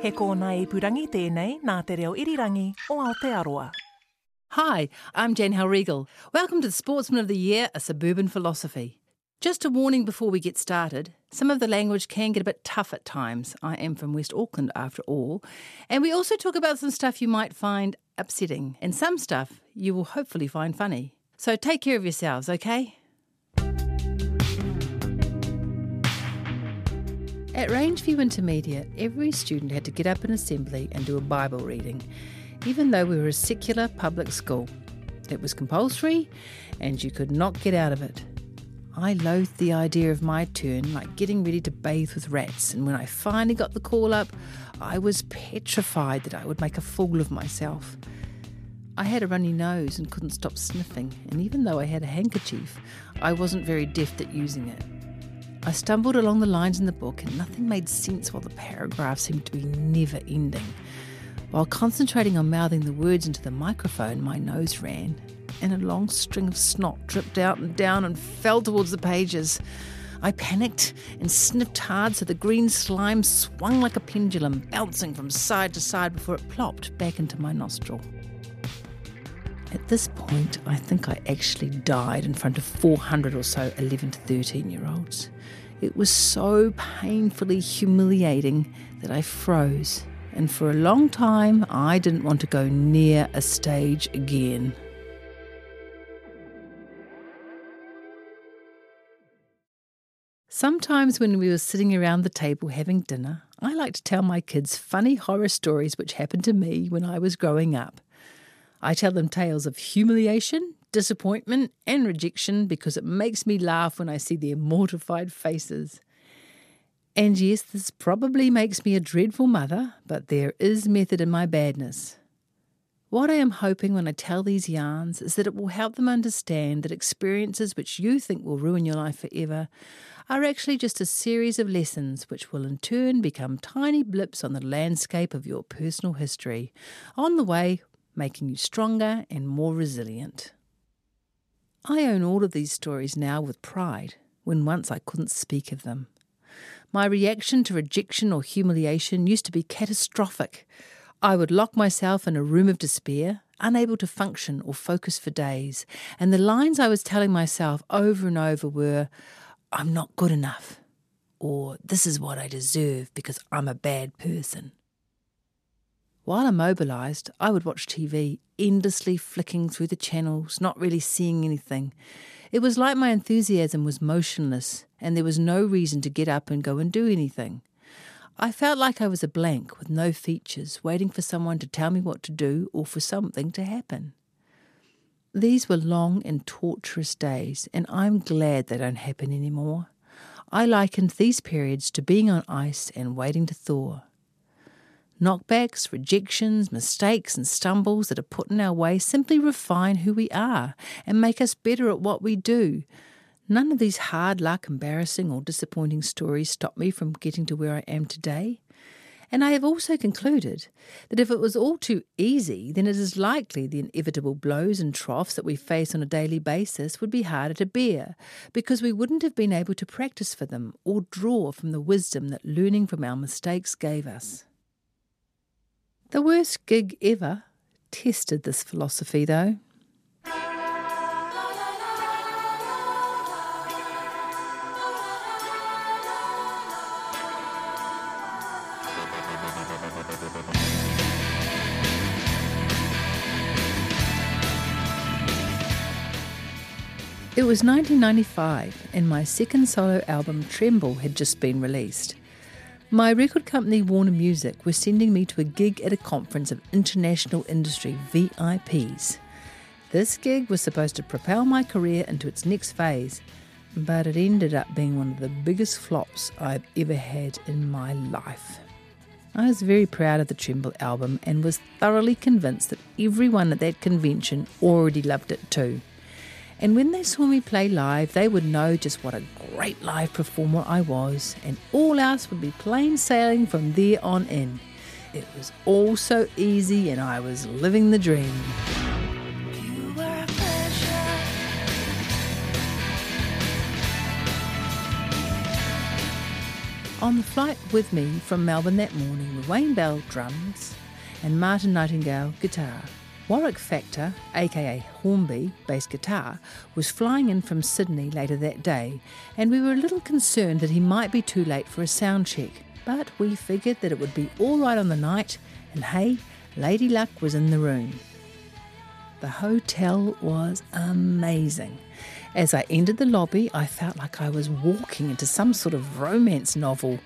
He kōna ipurangi tēnei nā te reo irirangi o Aotearoa. Hi, I'm Jan Hellriegel. Welcome to the Sportsman of the Year, a suburban philosophy. Just a warning before we get started some of the language can get a bit tough at times. I am from West Auckland after all. And we also talk about some stuff you might find upsetting, and some stuff you will hopefully find funny. So take care of yourselves, okay? At Rangeview Intermediate, every student had to get up in assembly and do a Bible reading, even though we were a secular public school. It was compulsory, and you could not get out of it. I loathed the idea of my turn, like getting ready to bathe with rats, and when I finally got the call up, I was petrified that I would make a fool of myself. I had a runny nose and couldn't stop sniffing, and even though I had a handkerchief, I wasn't very deft at using it. I stumbled along the lines in the book, and nothing made sense while the paragraph seemed to be never ending. While concentrating on mouthing the words into the microphone, my nose ran, and a long string of snot dripped out and down and fell towards the pages. I panicked and sniffed hard so the green slime swung like a pendulum, bouncing from side to side before it plopped back into my nostril. At this point, I think I actually died in front of 400 or so 11 to 13 year olds. It was so painfully humiliating that I froze, and for a long time, I didn't want to go near a stage again. Sometimes, when we were sitting around the table having dinner, I like to tell my kids funny horror stories which happened to me when I was growing up. I tell them tales of humiliation, disappointment, and rejection because it makes me laugh when I see their mortified faces. And yes, this probably makes me a dreadful mother, but there is method in my badness. What I am hoping when I tell these yarns is that it will help them understand that experiences which you think will ruin your life forever are actually just a series of lessons which will in turn become tiny blips on the landscape of your personal history, on the way making you stronger and more resilient. I own all of these stories now with pride, when once I couldn't speak of them. My reaction to rejection or humiliation used to be catastrophic. I would lock myself in a room of despair, unable to function or focus for days, and the lines I was telling myself over and over were, I'm not good enough, or this is what I deserve because I'm a bad person. While immobilised, I would watch TV, endlessly flicking through the channels, not really seeing anything. It was like my enthusiasm was motionless, and there was no reason to get up and go and do anything. I felt like I was a blank with no features, waiting for someone to tell me what to do or for something to happen. These were long and torturous days, and I'm glad they don't happen anymore. I likened these periods to being on ice and waiting to thaw. Knockbacks, rejections, mistakes, and stumbles that are put in our way simply refine who we are and make us better at what we do. None of these hard luck, embarrassing, or disappointing stories stop me from getting to where I am today. And I have also concluded that if it was all too easy, then it is likely the inevitable blows and troughs that we face on a daily basis would be harder to bear, because we wouldn't have been able to practice for them or draw from the wisdom that learning from our mistakes gave us. The worst gig ever tested this philosophy, though. It was 1995, and my second solo album, Tremble, had just been released. My record company, Warner Music, was sending me to a gig at a conference of international industry VIPs. This gig was supposed to propel my career into its next phase. but it ended up being one of the biggest flops I've ever had in my life. I was very proud of the Tremble album and was thoroughly convinced that everyone at that convention already loved it too. And when they saw me play live, they would know just what a great live performer I was, and all else would be plain sailing from there on in. It was all so easy, and I was living the dream. On the flight with me from Melbourne that morning were Wayne Bell drums and Martin Nightingale guitar. Warwick Factor, aka Hornby, bass guitar, was flying in from Sydney later that day, and we were a little concerned that he might be too late for a sound check. But we figured that it would be all right on the night, and hey, Lady Luck was in the room. The hotel was amazing. As I entered the lobby, I felt like I was walking into some sort of romance novel.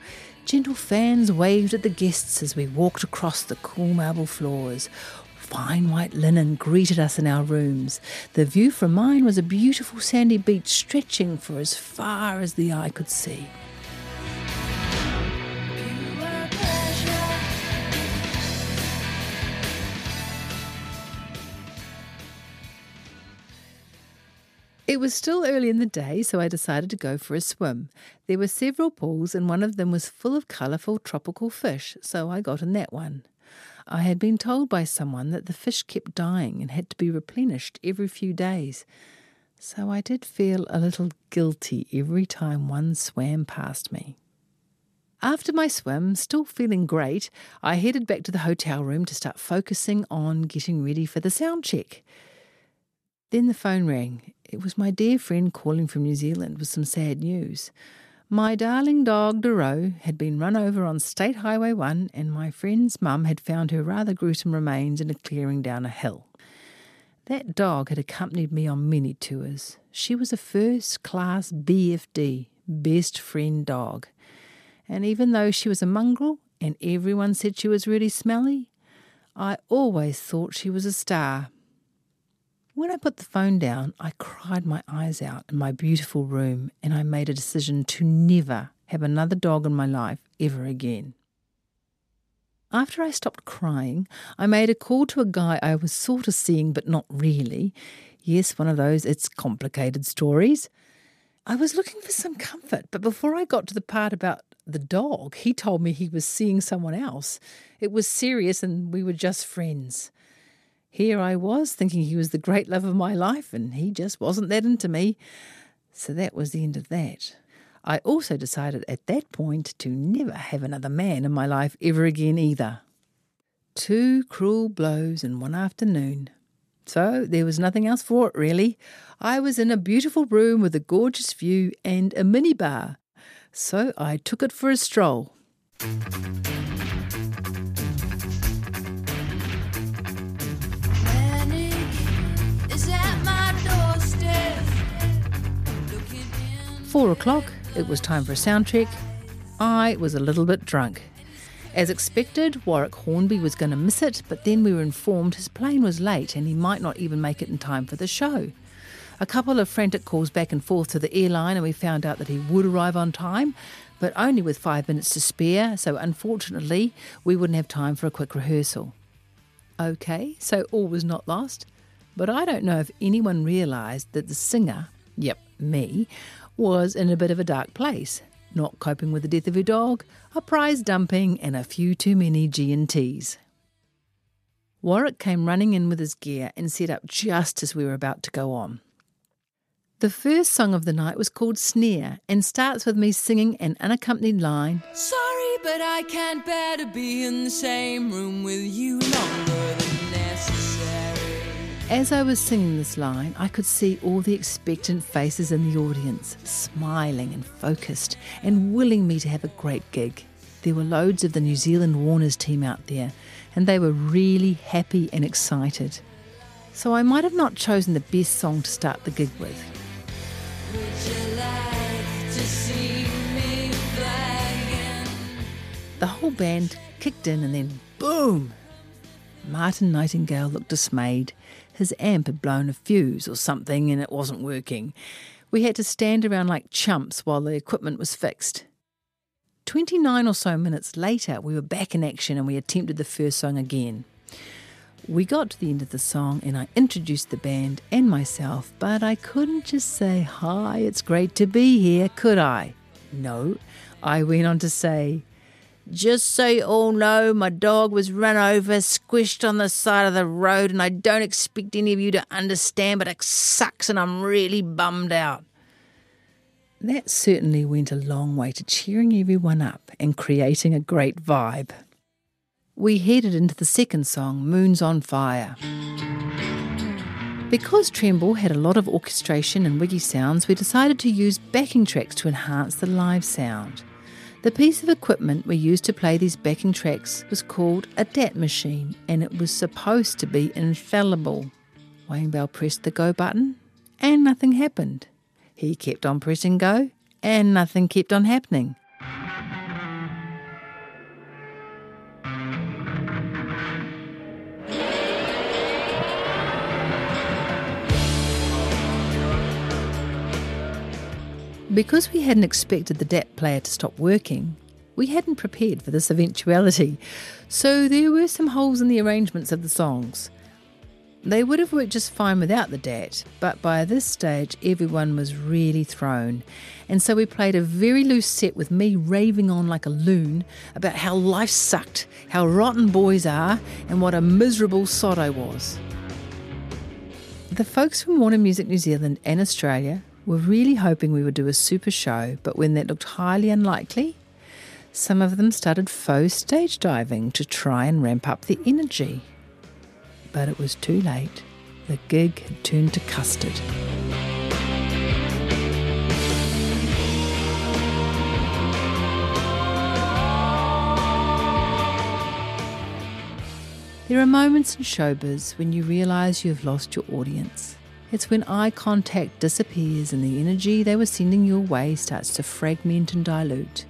Gentle fans waved at the guests as we walked across the cool marble floors. Fine white linen greeted us in our rooms. The view from mine was a beautiful sandy beach stretching for as far as the eye could see. It was still early in the day, so I decided to go for a swim. There were several pools, and one of them was full of colourful tropical fish, so I got in that one. I had been told by someone that the fish kept dying and had to be replenished every few days, so I did feel a little guilty every time one swam past me. After my swim, still feeling great, I headed back to the hotel room to start focusing on getting ready for the sound check. Then the phone rang. It was my dear friend calling from New Zealand with some sad news. My darling dog, Duro, had been run over on State Highway 1, and my friend's mum had found her rather gruesome remains in a clearing down a hill. That dog had accompanied me on many tours. She was a first class BFD, best friend dog. And even though she was a mongrel and everyone said she was really smelly, I always thought she was a star. When I put the phone down, I cried my eyes out in my beautiful room and I made a decision to never have another dog in my life ever again. After I stopped crying, I made a call to a guy I was sort of seeing but not really. Yes, one of those it's complicated stories. I was looking for some comfort, but before I got to the part about the dog, he told me he was seeing someone else. It was serious and we were just friends. Here I was thinking he was the great love of my life, and he just wasn't that into me. So that was the end of that. I also decided at that point to never have another man in my life ever again either. Two cruel blows in one afternoon. So there was nothing else for it, really. I was in a beautiful room with a gorgeous view and a minibar. So I took it for a stroll. Four o'clock, it was time for a sound check. I was a little bit drunk. As expected, Warwick Hornby was going to miss it, but then we were informed his plane was late and he might not even make it in time for the show. A couple of frantic calls back and forth to the airline, and we found out that he would arrive on time, but only with five minutes to spare, so unfortunately, we wouldn't have time for a quick rehearsal. Okay, so all was not lost, but I don't know if anyone realised that the singer, yep, me, was in a bit of a dark place, not coping with the death of her dog, a prize dumping, and a few too many G&Ts. Warwick came running in with his gear and set up just as we were about to go on. The first song of the night was called Sneer and starts with me singing an unaccompanied line Sorry, but I can't bear to be in the same room with you longer than. As I was singing this line, I could see all the expectant faces in the audience, smiling and focused, and willing me to have a great gig. There were loads of the New Zealand Warners team out there, and they were really happy and excited. So I might have not chosen the best song to start the gig with. Like? The whole band kicked in and then boom! Martin Nightingale looked dismayed. His amp had blown a fuse or something and it wasn't working. We had to stand around like chumps while the equipment was fixed. 29 or so minutes later, we were back in action and we attempted the first song again. We got to the end of the song and I introduced the band and myself, but I couldn't just say, Hi, it's great to be here, could I? No, I went on to say, Just so you all know, my dog was run over, squished on the side of the road, and I don't expect any of you to understand, but it sucks and I'm really bummed out. That certainly went a long way to cheering everyone up and creating a great vibe we headed into the second song, Moons on Fire. Because Tremble had a lot of orchestration and wiggy sounds, we decided to use backing tracks to enhance the live sound. The piece of equipment we used to play these backing tracks was called a DAT machine, and it was supposed to be infallible. Wayne Bell pressed the go button, and nothing happened. He kept on pressing go, and nothing kept on happening. Because we hadn't expected the DAT player to stop working, we hadn't prepared for this eventuality, so there were some holes in the arrangements of the songs. They would have worked just fine without the DAT, but by this stage everyone was really thrown, and so we played a very loose set with me raving on like a loon about how life sucked, how rotten boys are, and what a miserable sod I was. The folks from Warner Music New Zealand and Australia were really hoping we would do a super show, but when that looked highly unlikely, some of them started faux stage diving to try and ramp up the energy. But it was too late. The gig had turned to custard. There are moments in showbiz when you realise you have lost your audience. It's when eye contact disappears and the energy they were sending your way starts to fragment and dilute.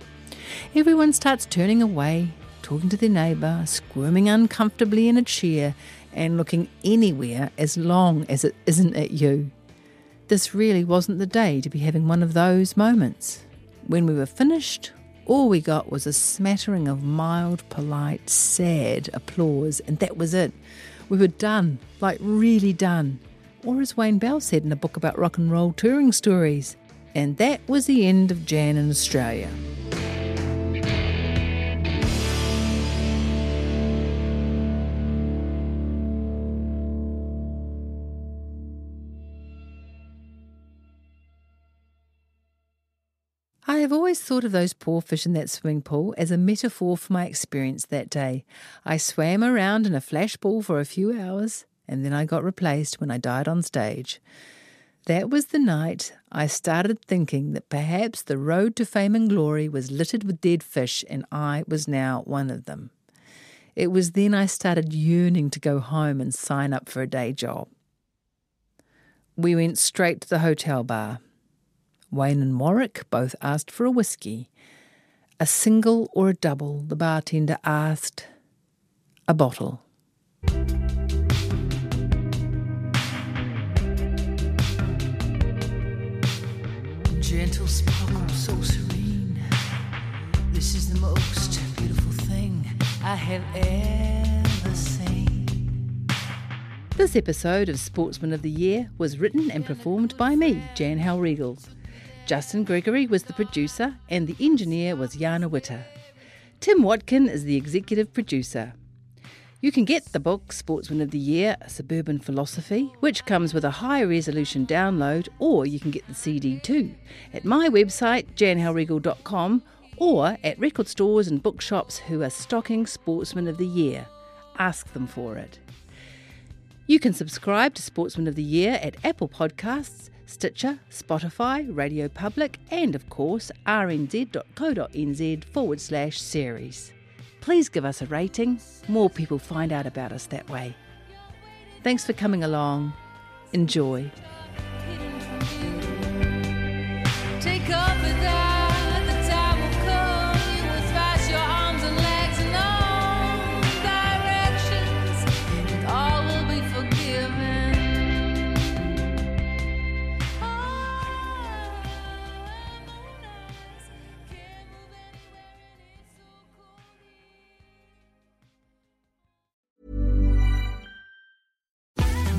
Everyone starts turning away, talking to their neighbour, squirming uncomfortably in a chair, and looking anywhere as long as it isn't at you. This really wasn't the day to be having one of those moments. When we were finished, all we got was a smattering of mild, polite, sad applause, and that was it. We were done, like really done or as Wayne Bell said in a book about rock and roll touring stories. And that was the end of Jan in Australia. I have always thought of those poor fish in that swimming pool as a metaphor for my experience that day. I swam around in a flash ball for a few hours, and then I got replaced when I died on stage. That was the night I started thinking that perhaps the road to fame and glory was littered with dead fish, and I was now one of them. It was then I started yearning to go home and sign up for a day job. We went straight to the hotel bar. Wayne and Warwick both asked for a whisky. A single or a double, the bartender asked. A bottle. Gentle sparkle, so serene. This is the most beautiful thing I have ever seen. This episode of Sportsman of the Year was written and performed by me, Jan Hellriegel. Justin Gregory was the producer, and the engineer was Jana Witter. Tim Watkin is the executive producer. You can get the book Sportsman of the Year Suburban Philosophy, which comes with a high resolution download, or you can get the CD too at my website, janhellriegel.com, or at record stores and bookshops who are stocking Sportsman of the Year. Ask them for it. You can subscribe to Sportsman of the Year at Apple Podcasts, Stitcher, Spotify, Radio Public, and of course rnz.co.nz forward slash series please give us a rating. More people find out about us that way. Thanks for coming along. Enjoy.